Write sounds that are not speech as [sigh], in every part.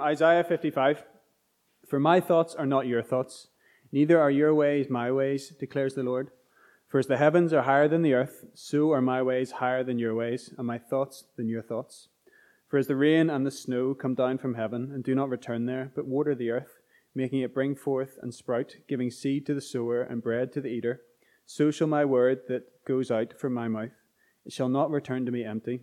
Isaiah 55 For my thoughts are not your thoughts, neither are your ways my ways, declares the Lord. For as the heavens are higher than the earth, so are my ways higher than your ways, and my thoughts than your thoughts. For as the rain and the snow come down from heaven, and do not return there, but water the earth, making it bring forth and sprout, giving seed to the sower and bread to the eater, so shall my word that goes out from my mouth. It shall not return to me empty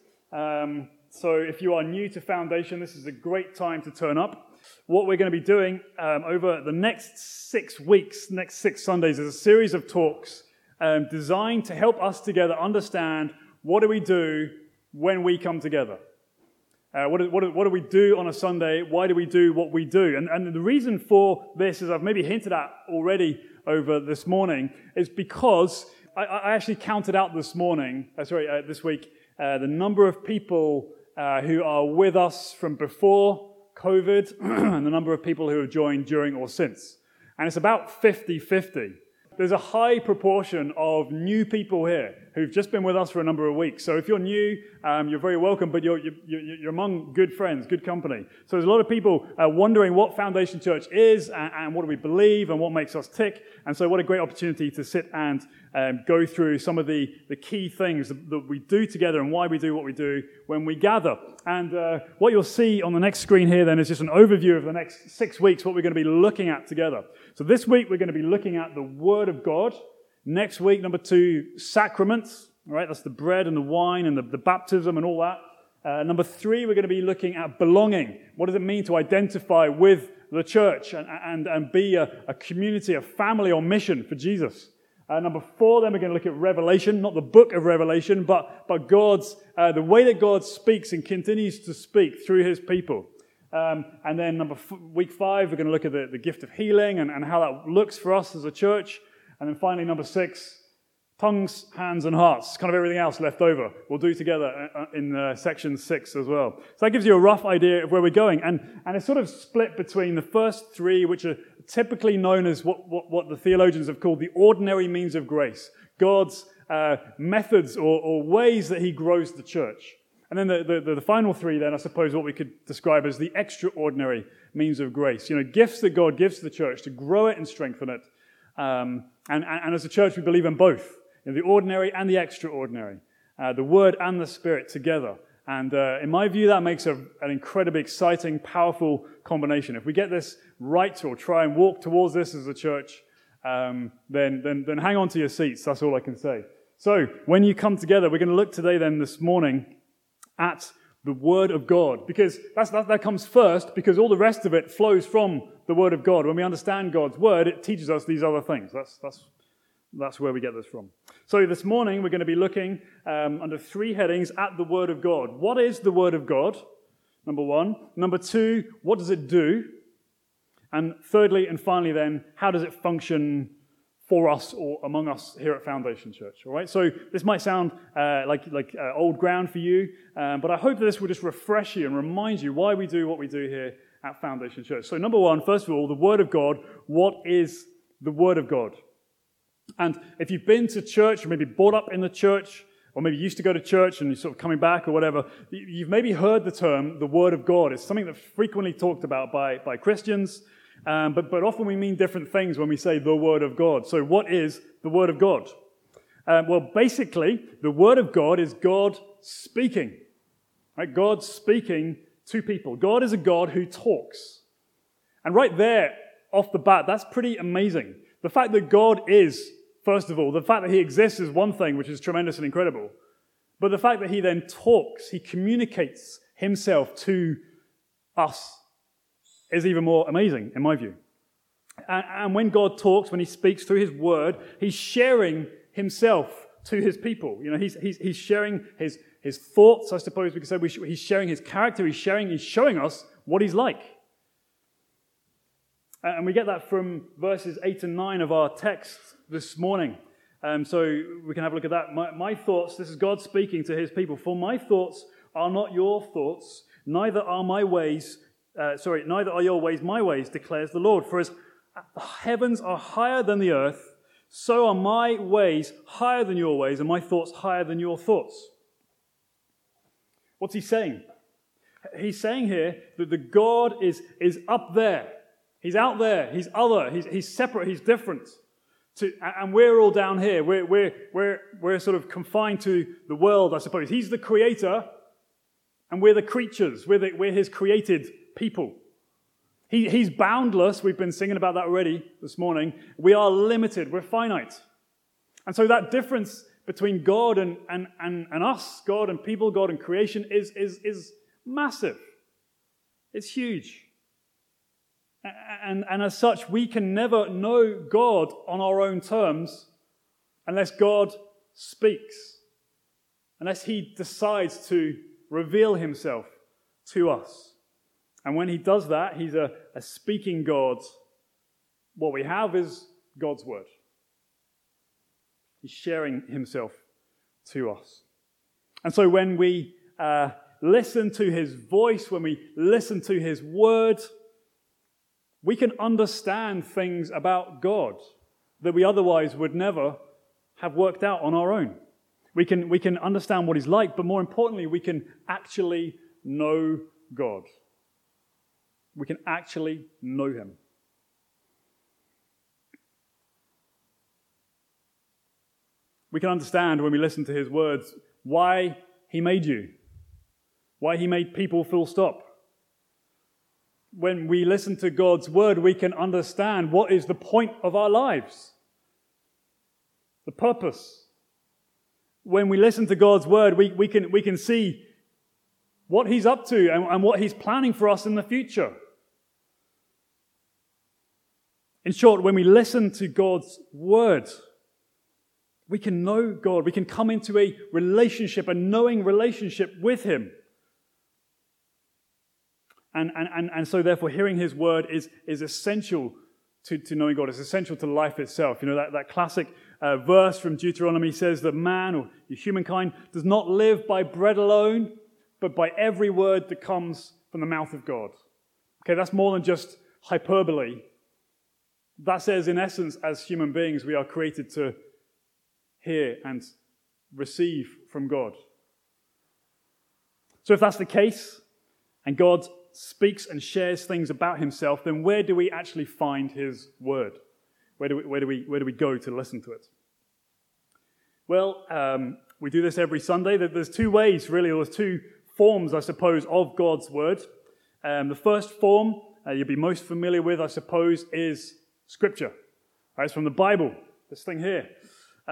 um, so if you are new to Foundation, this is a great time to turn up. What we're going to be doing um, over the next six weeks, next six Sundays, is a series of talks um, designed to help us together understand what do we do when we come together. Uh, what, do, what, what, do, we do on a Sunday? Why do we do what we do? And, and the reason for this, as I've maybe hinted at already over this morning, is because I, I actually counted out this morning, uh, sorry, uh, this week, uh, the number of people uh, who are with us from before COVID [clears throat] and the number of people who have joined during or since. And it's about 50 50. There's a high proportion of new people here who've just been with us for a number of weeks. So if you're new, um, you're very welcome, but you're, you're, you're, among good friends, good company. So there's a lot of people uh, wondering what Foundation Church is and, and, what do we believe and what makes us tick. And so what a great opportunity to sit and um, go through some of the, the key things that, we do together and why we do what we do when we gather. And uh, what you'll see on the next screen here then is just an overview of the next six weeks, what we're going to be looking at together. So this week we're going to be looking at the Word of God. Next week, number two, sacraments. All right, that's the bread and the wine and the, the baptism and all that. Uh, number three, we're going to be looking at belonging. What does it mean to identify with the church and, and, and be a, a community, a family on mission for Jesus? Uh, number four, then we're going to look at Revelation, not the book of Revelation, but, but God's, uh, the way that God speaks and continues to speak through his people. Um, and then number f- week five, we're going to look at the, the gift of healing and, and how that looks for us as a church. And then finally, number six, tongues, hands, and hearts. Kind of everything else left over. We'll do together uh, uh, in uh, section six as well. So that gives you a rough idea of where we're going. And, and it's sort of split between the first three, which are typically known as what, what, what the theologians have called the ordinary means of grace. God's uh, methods or, or, ways that he grows the church. And then the, the, the final three, then, I suppose, what we could describe as the extraordinary means of grace. You know, gifts that God gives to the church to grow it and strengthen it um, and, and, as a church, we believe in both in the ordinary and the extraordinary, uh, the Word and the Spirit together. And uh, in my view, that makes a, an incredibly exciting, powerful combination. If we get this right or try and walk towards this as a church, um, then, then, then hang on to your seats. That's all I can say. So, when you come together, we're going to look today, then, this morning, at the Word of God, because that, that comes first, because all the rest of it flows from the Word of God. When we understand God's Word, it teaches us these other things. That's, that's, that's where we get this from. So this morning, we're going to be looking um, under three headings at the Word of God. What is the Word of God? Number one. Number two, what does it do? And thirdly and finally, then, how does it function for us or among us here at Foundation Church. All right, so this might sound uh, like like uh, old ground for you, um, but I hope that this will just refresh you and remind you why we do what we do here at Foundation Church. So, number one, first of all, the Word of God. What is the Word of God? And if you've been to church, or maybe brought up in the church, or maybe used to go to church and you're sort of coming back or whatever, you've maybe heard the term the Word of God. It's something that's frequently talked about by, by Christians. Um, but, but often we mean different things when we say the Word of God. So, what is the Word of God? Um, well, basically, the Word of God is God speaking. Right? God speaking to people. God is a God who talks. And right there, off the bat, that's pretty amazing. The fact that God is, first of all, the fact that He exists is one thing, which is tremendous and incredible. But the fact that He then talks, He communicates Himself to us is even more amazing, in my view. And, and when God talks, when He speaks through His word, He's sharing Himself to His people. You know, He's, he's, he's sharing His, his thoughts, I suppose we could say. He's sharing His character. He's sharing, He's showing us what He's like. And we get that from verses 8 and 9 of our text this morning. Um, so we can have a look at that. My, my thoughts, this is God speaking to his people. For my thoughts are not your thoughts, neither are my ways, uh, sorry, neither are your ways my ways, declares the Lord. For as the heavens are higher than the earth, so are my ways higher than your ways, and my thoughts higher than your thoughts. What's he saying? He's saying here that the God is, is up there. He's out there. He's other. He's, he's separate. He's different. To, and we're all down here. We're, we're, we're, we're sort of confined to the world, I suppose. He's the creator, and we're the creatures. We're, the, we're his created people. He, he's boundless. We've been singing about that already this morning. We are limited. We're finite. And so that difference between God and, and, and, and us, God and people, God and creation, is, is, is massive. It's huge. And, and as such, we can never know God on our own terms unless God speaks, unless He decides to reveal Himself to us. And when He does that, He's a, a speaking God. What we have is God's Word. He's sharing Himself to us. And so when we uh, listen to His voice, when we listen to His Word, we can understand things about God that we otherwise would never have worked out on our own. We can, we can understand what He's like, but more importantly, we can actually know God. We can actually know Him. We can understand when we listen to His words why He made you, why He made people full stop when we listen to God's word, we can understand what is the point of our lives, the purpose. When we listen to God's word, we, we, can, we can see what He's up to and, and what He's planning for us in the future. In short, when we listen to God's word, we can know God. We can come into a relationship, a knowing relationship with Him. And, and, and, and so, therefore, hearing his word is, is essential to, to knowing God. It's essential to life itself. You know, that, that classic uh, verse from Deuteronomy says that man or humankind does not live by bread alone, but by every word that comes from the mouth of God. Okay, that's more than just hyperbole. That says, in essence, as human beings, we are created to hear and receive from God. So, if that's the case, and God speaks and shares things about himself, then where do we actually find his word? Where do we, where do we, where do we go to listen to it? Well, um, we do this every Sunday. There's two ways, really, or there's two forms, I suppose, of God's word. Um, the first form uh, you'll be most familiar with, I suppose, is Scripture. Right, it's from the Bible, this thing here.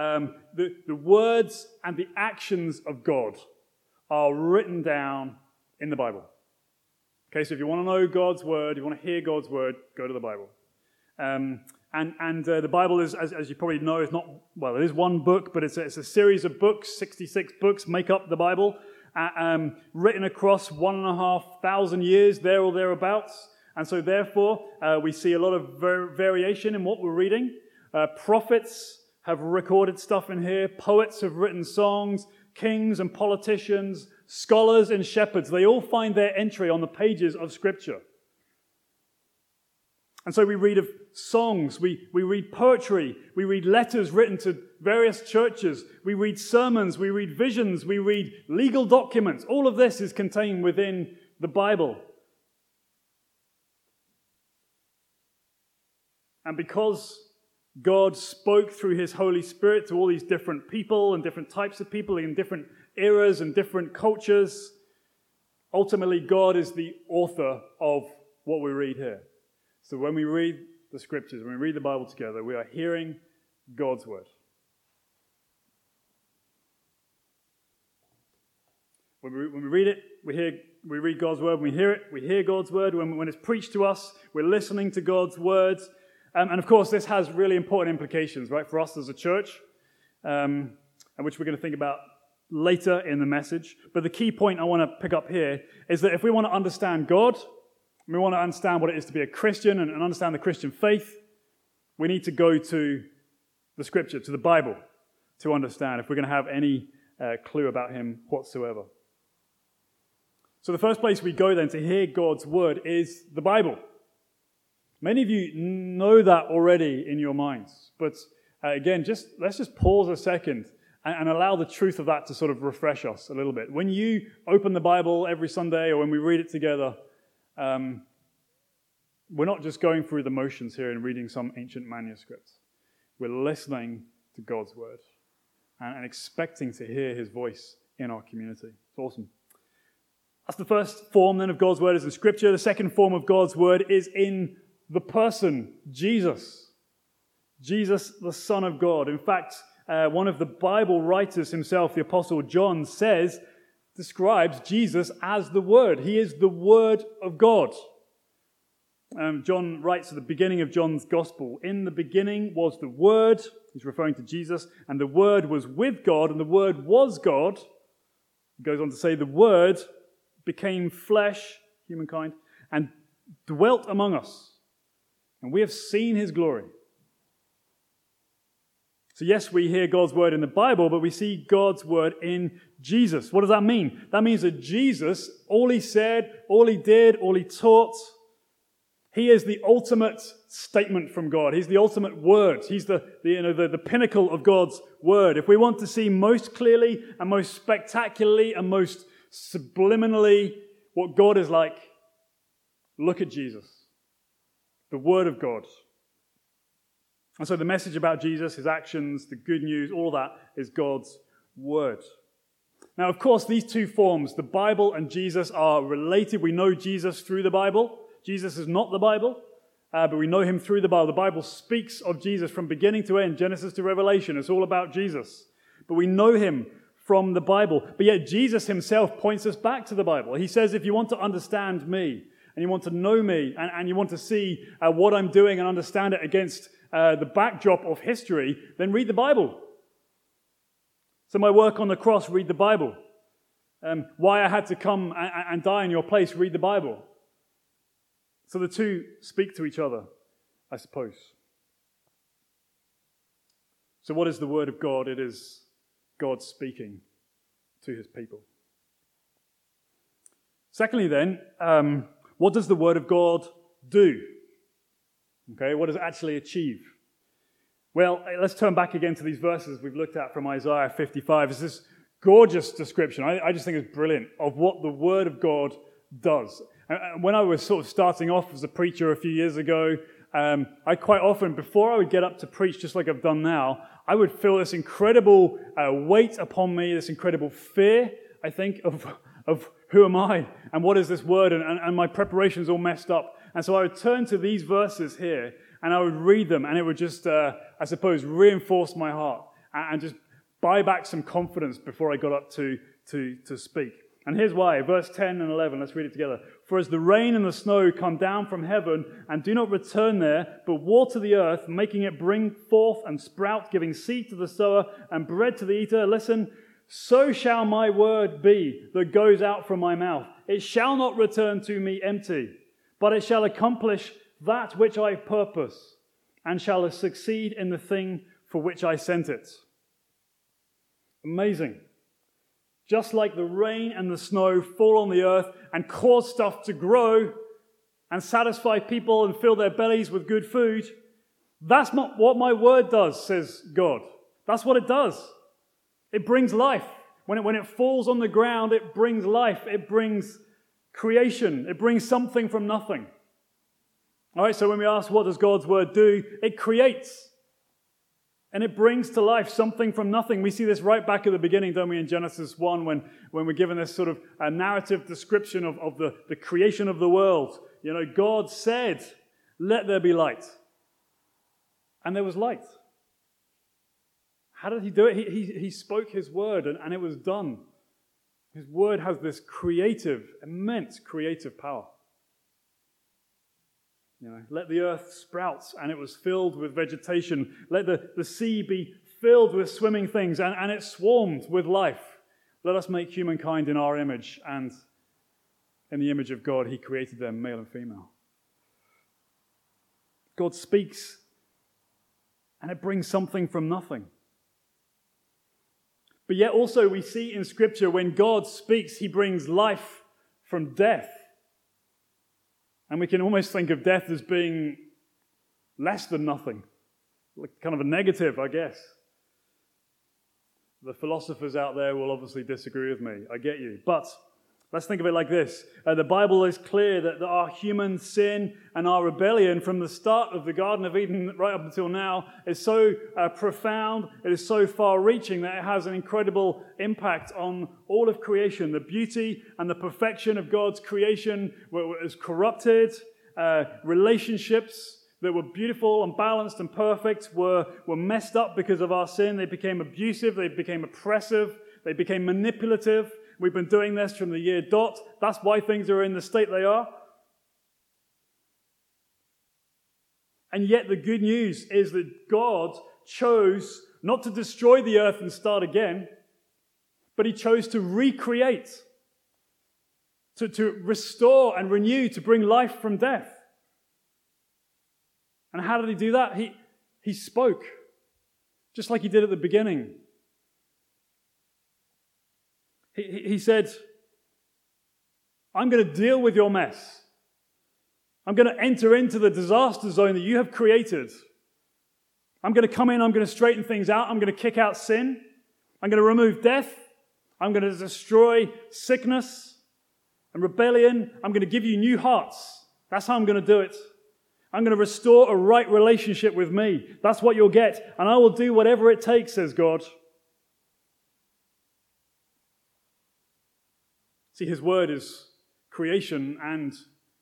Um, the, the words and the actions of God are written down in the Bible. Okay, so if you want to know God's word, you want to hear God's word, go to the Bible. Um, and and uh, the Bible is, as, as, you probably know, is not, well, it is one book, but it's a, it's a series of books. 66 books make up the Bible, uh, um, written across one and a half thousand years, there or thereabouts. And so, therefore, uh, we see a lot of ver- variation in what we're reading. Uh, prophets have recorded stuff in here, poets have written songs, kings and politicians, scholars and shepherds, they all find their entry on the pages of Scripture. And so we read of songs, we, we read poetry, we read letters written to various churches, we read sermons, we read visions, we read legal documents. All of this is contained within the Bible. And because God spoke through his Holy Spirit to all these different people and different types of people in different eras and different cultures. Ultimately, God is the author of what we read here. So when we read the scriptures, when we read the Bible together, we are hearing God's word. When we, when we read it, we, hear, we read God's word. When we hear it, we hear God's word. When, when it's preached to us, we're listening to God's words. Um, and of course, this has really important implications, right, for us as a church, um, and which we're going to think about later in the message. But the key point I want to pick up here is that if we want to understand God, we want to understand what it is to be a Christian and, and understand the Christian faith, we need to go to the scripture, to the Bible, to understand if we're going to have any uh, clue about him whatsoever. So, the first place we go then to hear God's word is the Bible. Many of you know that already in your minds, but uh, again, just let's just pause a second and, and, allow the truth of that to sort of refresh us a little bit. When you open the Bible every Sunday or when we read it together, um, we're not just going through the motions here and reading some ancient manuscripts. We're listening to God's word and, and expecting to hear his voice in our community. It's awesome. That's the first form then of God's word is in Scripture. The second form of God's word is in the person, Jesus. Jesus, the Son of God. In fact, uh, one of the Bible writers himself, the Apostle John, says, describes Jesus as the Word. He is the Word of God. Um, John writes at the beginning of John's Gospel In the beginning was the Word, he's referring to Jesus, and the Word was with God, and the Word was God. He goes on to say, The Word became flesh, humankind, and dwelt among us, and we have seen his glory. So, yes, we hear God's word in the Bible, but we see God's word in Jesus. What does that mean? That means that Jesus, all he said, all he did, all he taught, he is the ultimate statement from God. He's the ultimate word. He's the, the, you know, the, the pinnacle of God's word. If we want to see most clearly and most spectacularly and most subliminally what God is like, look at Jesus, the word of God. And so the message about Jesus, his actions, the good news, all that is God's word. Now, of course, these two forms, the Bible and Jesus, are related. We know Jesus through the Bible. Jesus is not the Bible, uh, but we know him through the Bible. The Bible speaks of Jesus from beginning to end, Genesis to Revelation. It's all about Jesus. But we know him from the Bible. But yet, Jesus himself points us back to the Bible. He says, if you want to understand me, and you want to know me, and, and you want to see uh, what I'm doing and understand it against uh, the backdrop of history, then read the Bible. So, my work on the cross, read the Bible. Um, why I had to come and, and die in your place, read the Bible. So the two speak to each other, I suppose. So, what is the Word of God? It is God speaking to his people. Secondly, then, um, what does the Word of God do? Okay, what does it actually achieve? Well, let's turn back again to these verses we've looked at from Isaiah 55. It's this gorgeous description, I, I just think it's brilliant, of what the Word of God does. And When I was sort of starting off as a preacher a few years ago, um, I quite often, before I would get up to preach, just like I've done now, I would feel this incredible uh, weight upon me, this incredible fear, I think, of, [laughs] of who am I and what is this word, and, and, and my preparation's all messed up. And so I would turn to these verses here and I would read them, and it would just, uh, I suppose, reinforce my heart and, and just buy back some confidence before I got up to, to, to speak. And here's why. Verse 10 and 11, let's read it together. For as the rain and the snow come down from heaven and do not return there, but water the earth, making it bring forth and sprout, giving seed to the sower and bread to the eater, listen, so shall my word be that goes out from my mouth. It shall not return to me empty, but it shall accomplish that which I purpose, and shall succeed in the thing for which I sent it. Amazing. Just like the rain and the snow fall on the earth and cause stuff to grow and satisfy people and fill their bellies with good food, that's not what my word does, says God. That's what it does. It brings life. When it, when it falls on the ground, it brings life. It brings creation. It brings something from nothing. All right, so when we ask, what does God's word do? It creates. And it brings to life something from nothing. We see this right back at the beginning, don't we, in Genesis 1, when, when we're given this sort of a narrative description of, of the, the creation of the world. You know, God said, Let there be light. And there was light. How did he do it? He, he, he spoke his word, and, and it was done. His word has this creative, immense creative power. You know, let the earth sprout, and it was filled with vegetation. Let the, the sea be filled with swimming things, and, and it swarmed with life. Let us make humankind in our image and In the image of God, He created them, male and female. God speaks, and it brings something from nothing. But yet, also, we see in Scripture when God speaks, He brings life from death. And we can almost think of death as being less than nothing, like kind of a negative, I guess. The philosophers out there will obviously disagree with me. I get you. But let's think of it like this uh, The Bible is clear that, our human sin and our rebellion from the start of the Garden of Eden right up until now is so uh, profound, it is so far reaching that it has an incredible impact on all of creation. The beauty and the perfection of God's creation was corrupted, uh, relationships that were beautiful and balanced and perfect were, were messed up because of our sin. They became abusive, they became oppressive, they became manipulative. We've been doing this from the year dot. That's why things are in the state they are. And yet, the good news is that God chose not to destroy the earth and start again, but He chose to recreate, to, to restore and renew, to bring life from death. And how did he do that? He, he spoke, just like he did at the beginning. He, he, said, I'm going to deal with your mess. I'm going to enter into the disaster zone that you have created. I'm going to come in, I'm going to straighten things out, I'm going to kick out sin, I'm going to remove death, I'm going to destroy sickness and rebellion, I'm going to give you new hearts. That's how I'm going to do it. I'm going to restore a right relationship with me. That's what you'll get. And I will do whatever it takes, says God. See, his word is creation and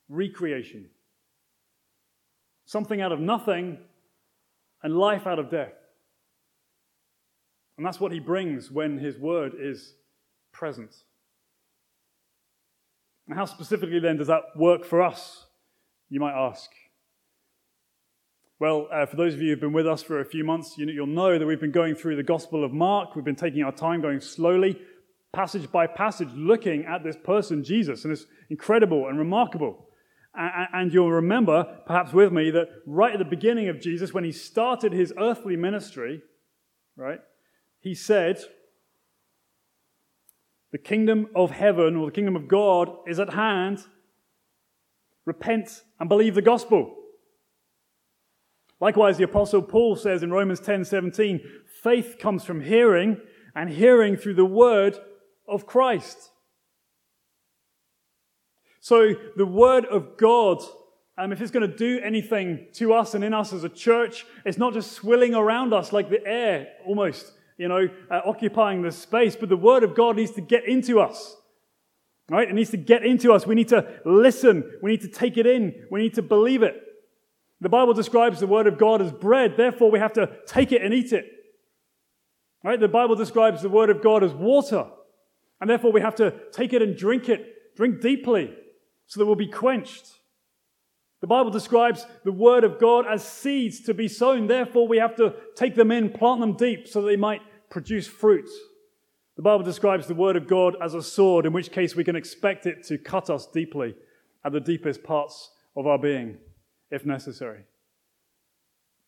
recreation. Something out of nothing and life out of death. And that's what he brings when his word is present. And how specifically then does that work for us? You might ask. Well, uh, for those of you who've been with us for a few months, you, you'll know that we've been going through the Gospel of Mark. We've been taking our time going slowly, passage by passage, looking at this person, Jesus, and it's incredible and remarkable. And, you'll remember, perhaps with me, that right at the beginning of Jesus, when he started his earthly ministry, right, he said, The kingdom of heaven or the kingdom of God is at hand. Repent and believe the gospel. Likewise, the apostle Paul says in Romans 10 17, faith comes from hearing, and hearing through the word of Christ. So the word of God, um, if it's going to do anything to us and in us as a church, it's not just swilling around us like the air almost, you know, uh, occupying the space, but the word of God needs to get into us. Right? It needs to get into us. We need to listen. We need to take it in. We need to believe it. The Bible describes the Word of God as bread, therefore, we have to take it and eat it. Right? The Bible describes the Word of God as water, and therefore, we have to take it and drink it, drink deeply, so that we'll be quenched. The Bible describes the Word of God as seeds to be sown, therefore, we have to take them in, plant them deep, so that they might produce fruit. The Bible describes the Word of God as a sword, in which case we can expect it to cut us deeply at the deepest parts of our being if necessary.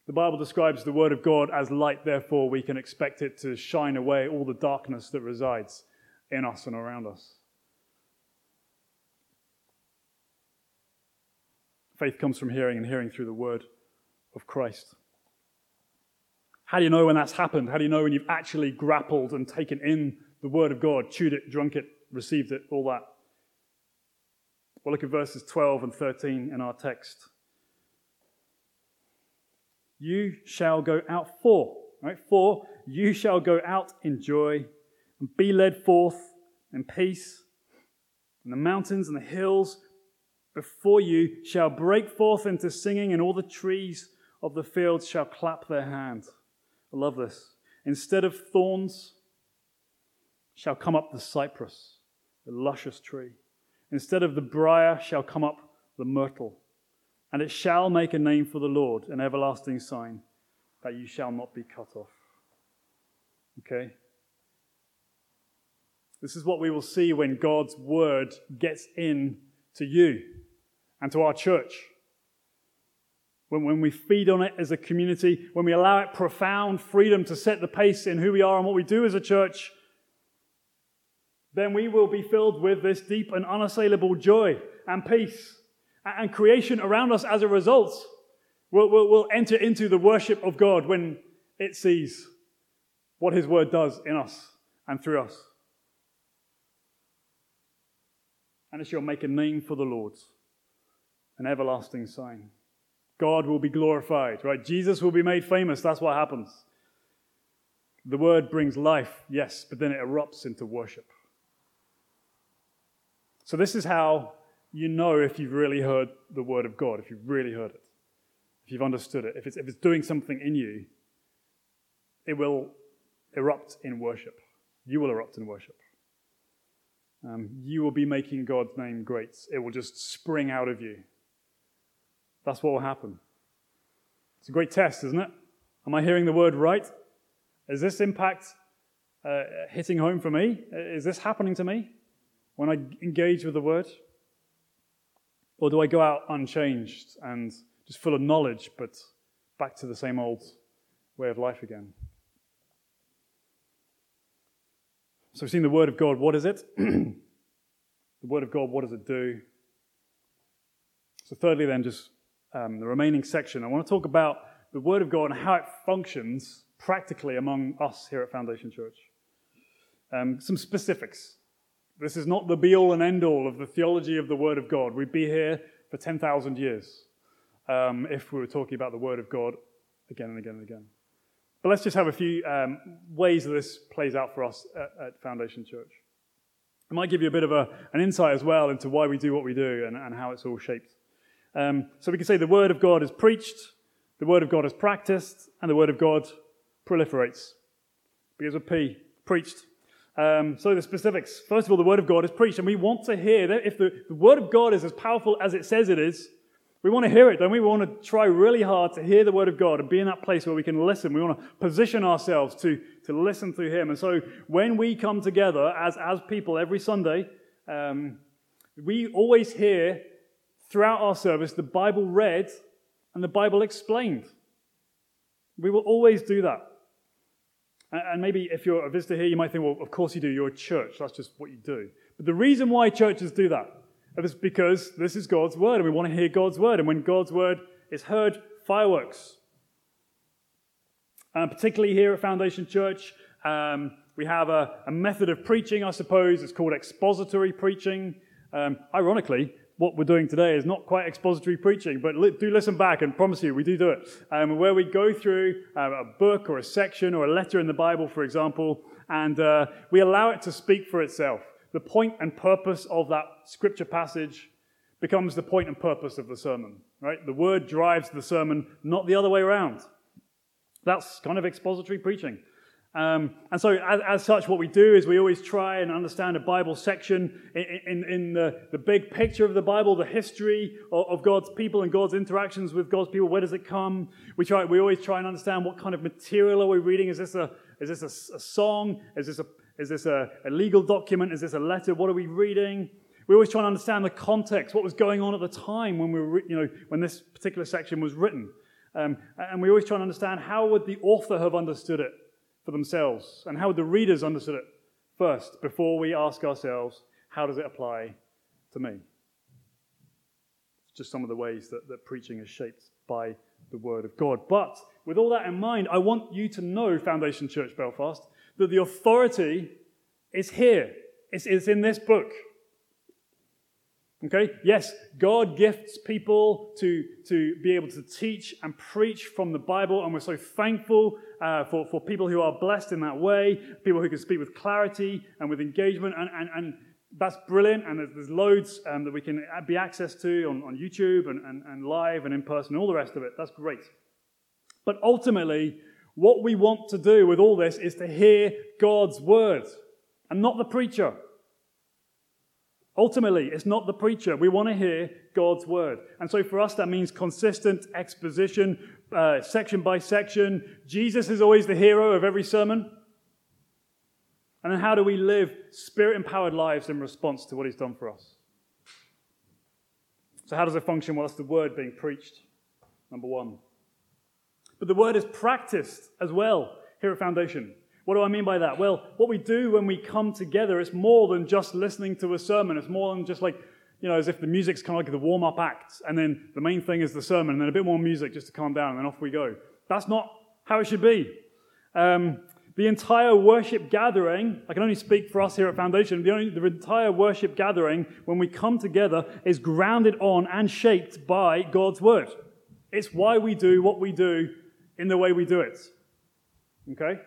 The Bible describes the Word of God as light, therefore, we can expect it to shine away all the darkness that resides in us and around us. Faith comes from hearing, and hearing through the Word of Christ. How do you know when that's happened? How do you know when you've actually grappled and taken in the Word of God, chewed it, drunk it, received it, all that? Well, look at verses 12 and 13 in our text you shall go out for. Right? For you shall go out in joy and be led forth in peace. And the mountains and the hills before you shall break forth into singing, and all the trees of the field shall clap their hands. I love this. Instead of thorns shall come up the cypress, the luscious tree. Instead of the brier shall come up the myrtle and it shall make a name for the Lord, an everlasting sign that you shall not be cut off. Okay? This is what we will see when God's word gets in to you and to our church. When, when we feed on it as a community, when we allow it profound freedom to set the pace in who we are and what we do as a church, then we will be filled with this deep and unassailable joy and peace. And creation around us as a result will, will, will enter into the worship of God when it sees what His Word does in us and through us. And it shall make a name for the Lord, an everlasting sign. God will be glorified, right? Jesus will be made famous. That's what happens. The word brings life, yes, but then it erupts into worship. So, this is how you know if you've really heard the word of God, if you've really heard it, if you've understood it, if it's, if it's doing something in you, it will erupt in worship. You will erupt in worship. Um, you will be making God's name great. It will just spring out of you. That's what will happen. It's a great test, isn't it? Am I hearing the word right? Is this impact uh, hitting home for me? Is this happening to me when I engage with the word? Or do I go out unchanged and just full of knowledge, but back to the same old way of life again? So we've seen the Word of God. What is it? [clears throat] the Word of God, what does it do? So, thirdly, then, just um, the remaining section, I want to talk about the Word of God and how it functions practically among us here at Foundation Church. Um, some specifics. This is not the be all and end all of the theology of the Word of God. We'd be here for 10,000 years um, if we were talking about the Word of God again and again and again. But let's just have a few um, ways that this plays out for us at, at, Foundation Church. It might give you a bit of a, an insight as well into why we do what we do and, and how it's all shaped. Um, so we can say the Word of God is preached, the Word of God is practiced, and the Word of God proliferates. Because of P, preached. Um, so the specifics. First of all, the Word of God is preached, and we want to hear that if the, the Word of God is as powerful as it says it is, we want to hear it, don't we? We want to try really hard to hear the word of God and be in that place where we can listen. We want to position ourselves to, to listen to Him. And so when we come together as, as people every Sunday, um, we always hear throughout our service the Bible read and the Bible explained. We will always do that. And maybe if you're a visitor here, you might think, well, of course you do. You're a church. That's just what you do. But the reason why churches do that it's because this is God's word and we want to hear God's word. And when God's word is heard, fireworks. Uh, particularly here at Foundation Church, um, we have a, a, method of preaching, I suppose. It's called expository preaching. Um, ironically, what we're doing today is not quite expository preaching, but li- do listen back and promise you we do do it. Um, where we go through uh, a book or a section or a letter in the Bible, for example, and uh, we allow it to speak for itself the point and purpose of that scripture passage becomes the point and purpose of the sermon, right? The word drives the sermon, not the other way around. That's kind of expository preaching. Um, and so, as, as, such, what we do is we always try and understand a Bible section in, in, in the, the, big picture of the Bible, the history of, of, God's people and God's interactions with God's people. Where does it come? We, try, we always try and understand what kind of material are we reading. Is this a, is this a, a song? Is this a, is this a, a legal document? Is this a letter? What are we reading? We always try and understand the context, what was going on at the time when, we were, you know, when this particular section was written. Um, and we always try and understand how would the author have understood it for themselves, and how would the readers understood it first before we ask ourselves, how does it apply to me? It's just some of the ways that, that preaching is shaped by the Word of God. But with all that in mind, I want you to know, Foundation Church Belfast, that the authority is here. It's, it's in this book. Okay? Yes, God gifts people to, to be able to teach and preach from the Bible, and we're so thankful uh, for, for people who are blessed in that way, people who can speak with clarity and with engagement, and, and, and that's brilliant, and there's, there's loads um, that we can be access to on, on YouTube and, and, and live and in person, all the rest of it. That's great. But ultimately, what we want to do with all this is to hear God's word and not the preacher. Ultimately, it's not the preacher. We want to hear God's word. And so for us, that means consistent exposition, uh, section by section. Jesus is always the hero of every sermon. And then how do we live spirit empowered lives in response to what he's done for us? So, how does it function? Well, it's the word being preached, number one. But the word is practiced as well here at Foundation. What do I mean by that? Well, what we do when we come together is more than just listening to a sermon. It's more than just like, you know, as if the music's kind of like the warm up act, and then the main thing is the sermon, and then a bit more music just to calm down, and then off we go. That's not how it should be. Um, the entire worship gathering, I can only speak for us here at Foundation, the, only, the entire worship gathering, when we come together, is grounded on and shaped by God's Word. It's why we do what we do in the way we do it. Okay?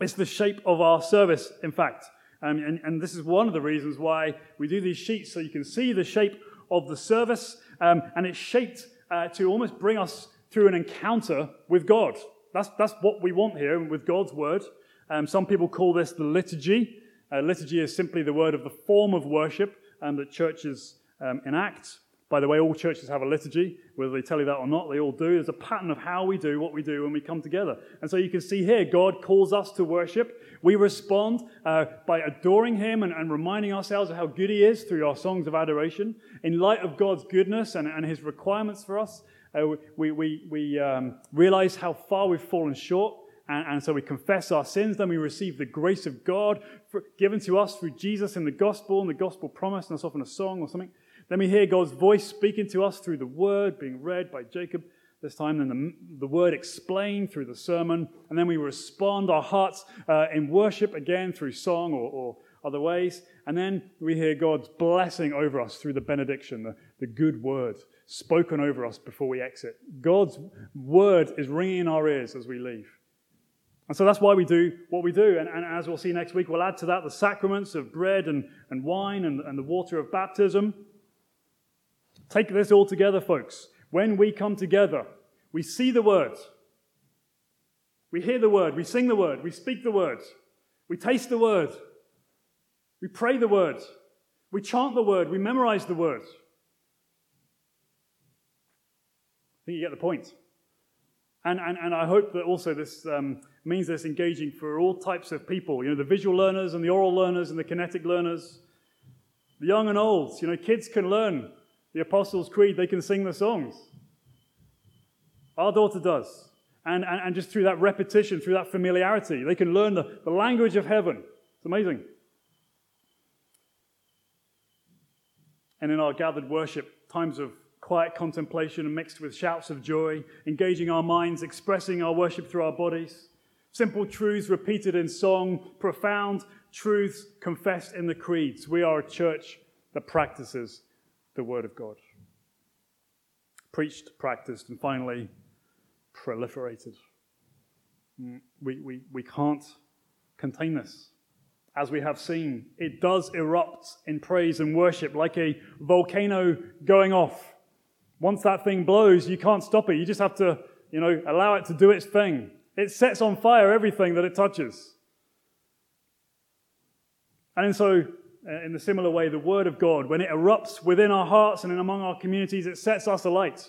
It's the shape of our service, in fact. Um, and, and, this is one of the reasons why we do these sheets, so you can see the shape of the service. Um, and it's shaped uh, to almost bring us through an encounter with God. That's, that's what we want here with God's word. Um, some people call this the liturgy. Uh, liturgy is simply the word of the form of worship um, that churches um, enact. By the way, all churches have a liturgy, whether they tell you that or not, they all do. There's a pattern of how we do what we do when we come together. And so you can see here, God calls us to worship. We respond uh, by adoring Him and, and, reminding ourselves of how good He is through our songs of adoration. In light of God's goodness and, and His requirements for us, uh, we, we, we um, realize how far we've fallen short. And, and, so we confess our sins. Then we receive the grace of God for, given to us through Jesus in the gospel and the gospel promise. And that's often a song or something. Then we hear God's voice speaking to us through the word being read by Jacob this time, then the, the word explained through the sermon, and then we respond our hearts uh, in worship again through song or, or, other ways, and then we hear God's blessing over us through the benediction, the, the good word spoken over us before we exit. God's word is ringing in our ears as we leave. And so that's why we do what we do. And, and, as we'll see next week, we'll add to that the sacraments of bread and, and wine and, and the water of baptism. Take this all together, folks. When we come together, we see the word, we hear the word, we sing the word, we speak the word, we taste the word, we pray the word, we chant the word, we memorize the word. I think you get the point. And, and, and I hope that also this um, means this engaging for all types of people, you know, the visual learners and the oral learners and the kinetic learners, the young and old. You know, kids can learn the Apostles' Creed, they can sing the songs. Our daughter does. And, and, and just through that repetition, through that familiarity, they can learn the, the language of heaven. It's amazing. And in our gathered worship, times of quiet contemplation mixed with shouts of joy, engaging our minds, expressing our worship through our bodies, simple truths repeated in song, profound truths confessed in the creeds. We are a church that practices the Word of God. Preached, practiced, and finally proliferated. Mm, we, we, we can't contain this. As we have seen, it does erupt in praise and worship like a volcano going off. Once that thing blows, you can't stop it. You just have to, you know, allow it to do its thing. It sets on fire everything that it touches. And so in the similar way, the Word of God, when it erupts within our hearts and among our communities, it sets us alight.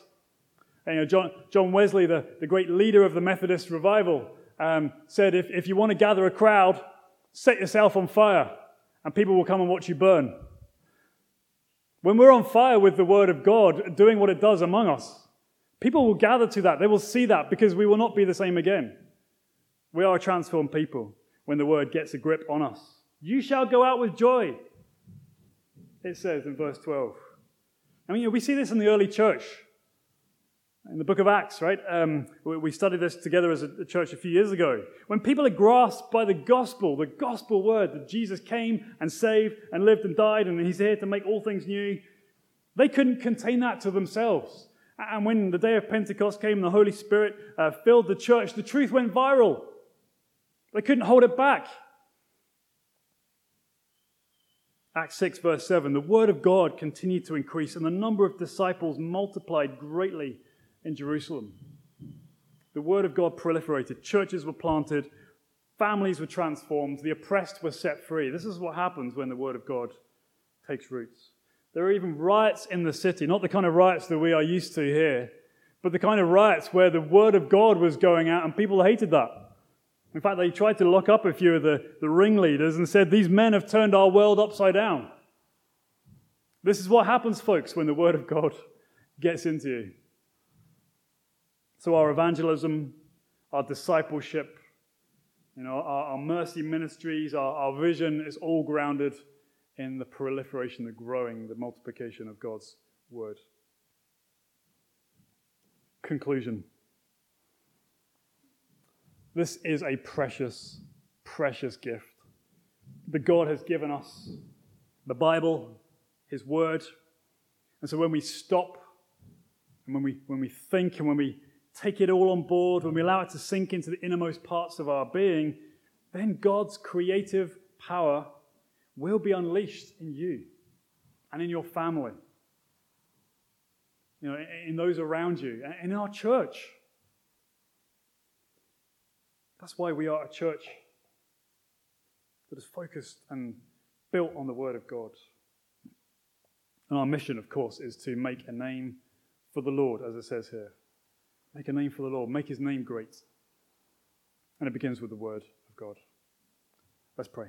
And, you know, John, John Wesley, the, the great leader of the Methodist revival, um, said, if, if you want to gather a crowd, set yourself on fire, and people will come and watch you burn. When we're on fire with the Word of God, doing what it does among us, people will gather to that. They will see that because we will not be the same again. We are a transformed people when the Word gets a grip on us. You shall go out with joy, it says in verse 12. I mean, we see this in the early church. In the book of Acts, right? Um, we studied this together as a church a few years ago. When people are grasped by the gospel, the gospel word that Jesus came and saved and lived and died and he's here to make all things new, they couldn't contain that to themselves. And when the day of Pentecost came and the Holy Spirit uh, filled the church, the truth went viral. They couldn't hold it back. Acts 6, verse 7 the word of God continued to increase, and the number of disciples multiplied greatly in Jerusalem. The word of God proliferated, churches were planted, families were transformed, the oppressed were set free. This is what happens when the word of God takes roots. There are even riots in the city, not the kind of riots that we are used to here, but the kind of riots where the word of God was going out and people hated that. In fact, they tried to lock up a few of the, the ringleaders and said, These men have turned our world upside down. This is what happens, folks, when the Word of God gets into you. So, our evangelism, our discipleship, you know, our, our mercy ministries, our, our vision is all grounded in the proliferation, the growing, the multiplication of God's Word. Conclusion. This is a precious, precious gift that God has given us the Bible, His Word. And so when we stop and when we, when we think and when we take it all on board, when we allow it to sink into the innermost parts of our being, then God's creative power will be unleashed in you and in your family, you know, in those around you, and in our church. That's why we are a church that is focused and built on the Word of God. And our mission, of course, is to make a name for the Lord, as it says here. Make a name for the Lord, make his name great. And it begins with the Word of God. Let's pray.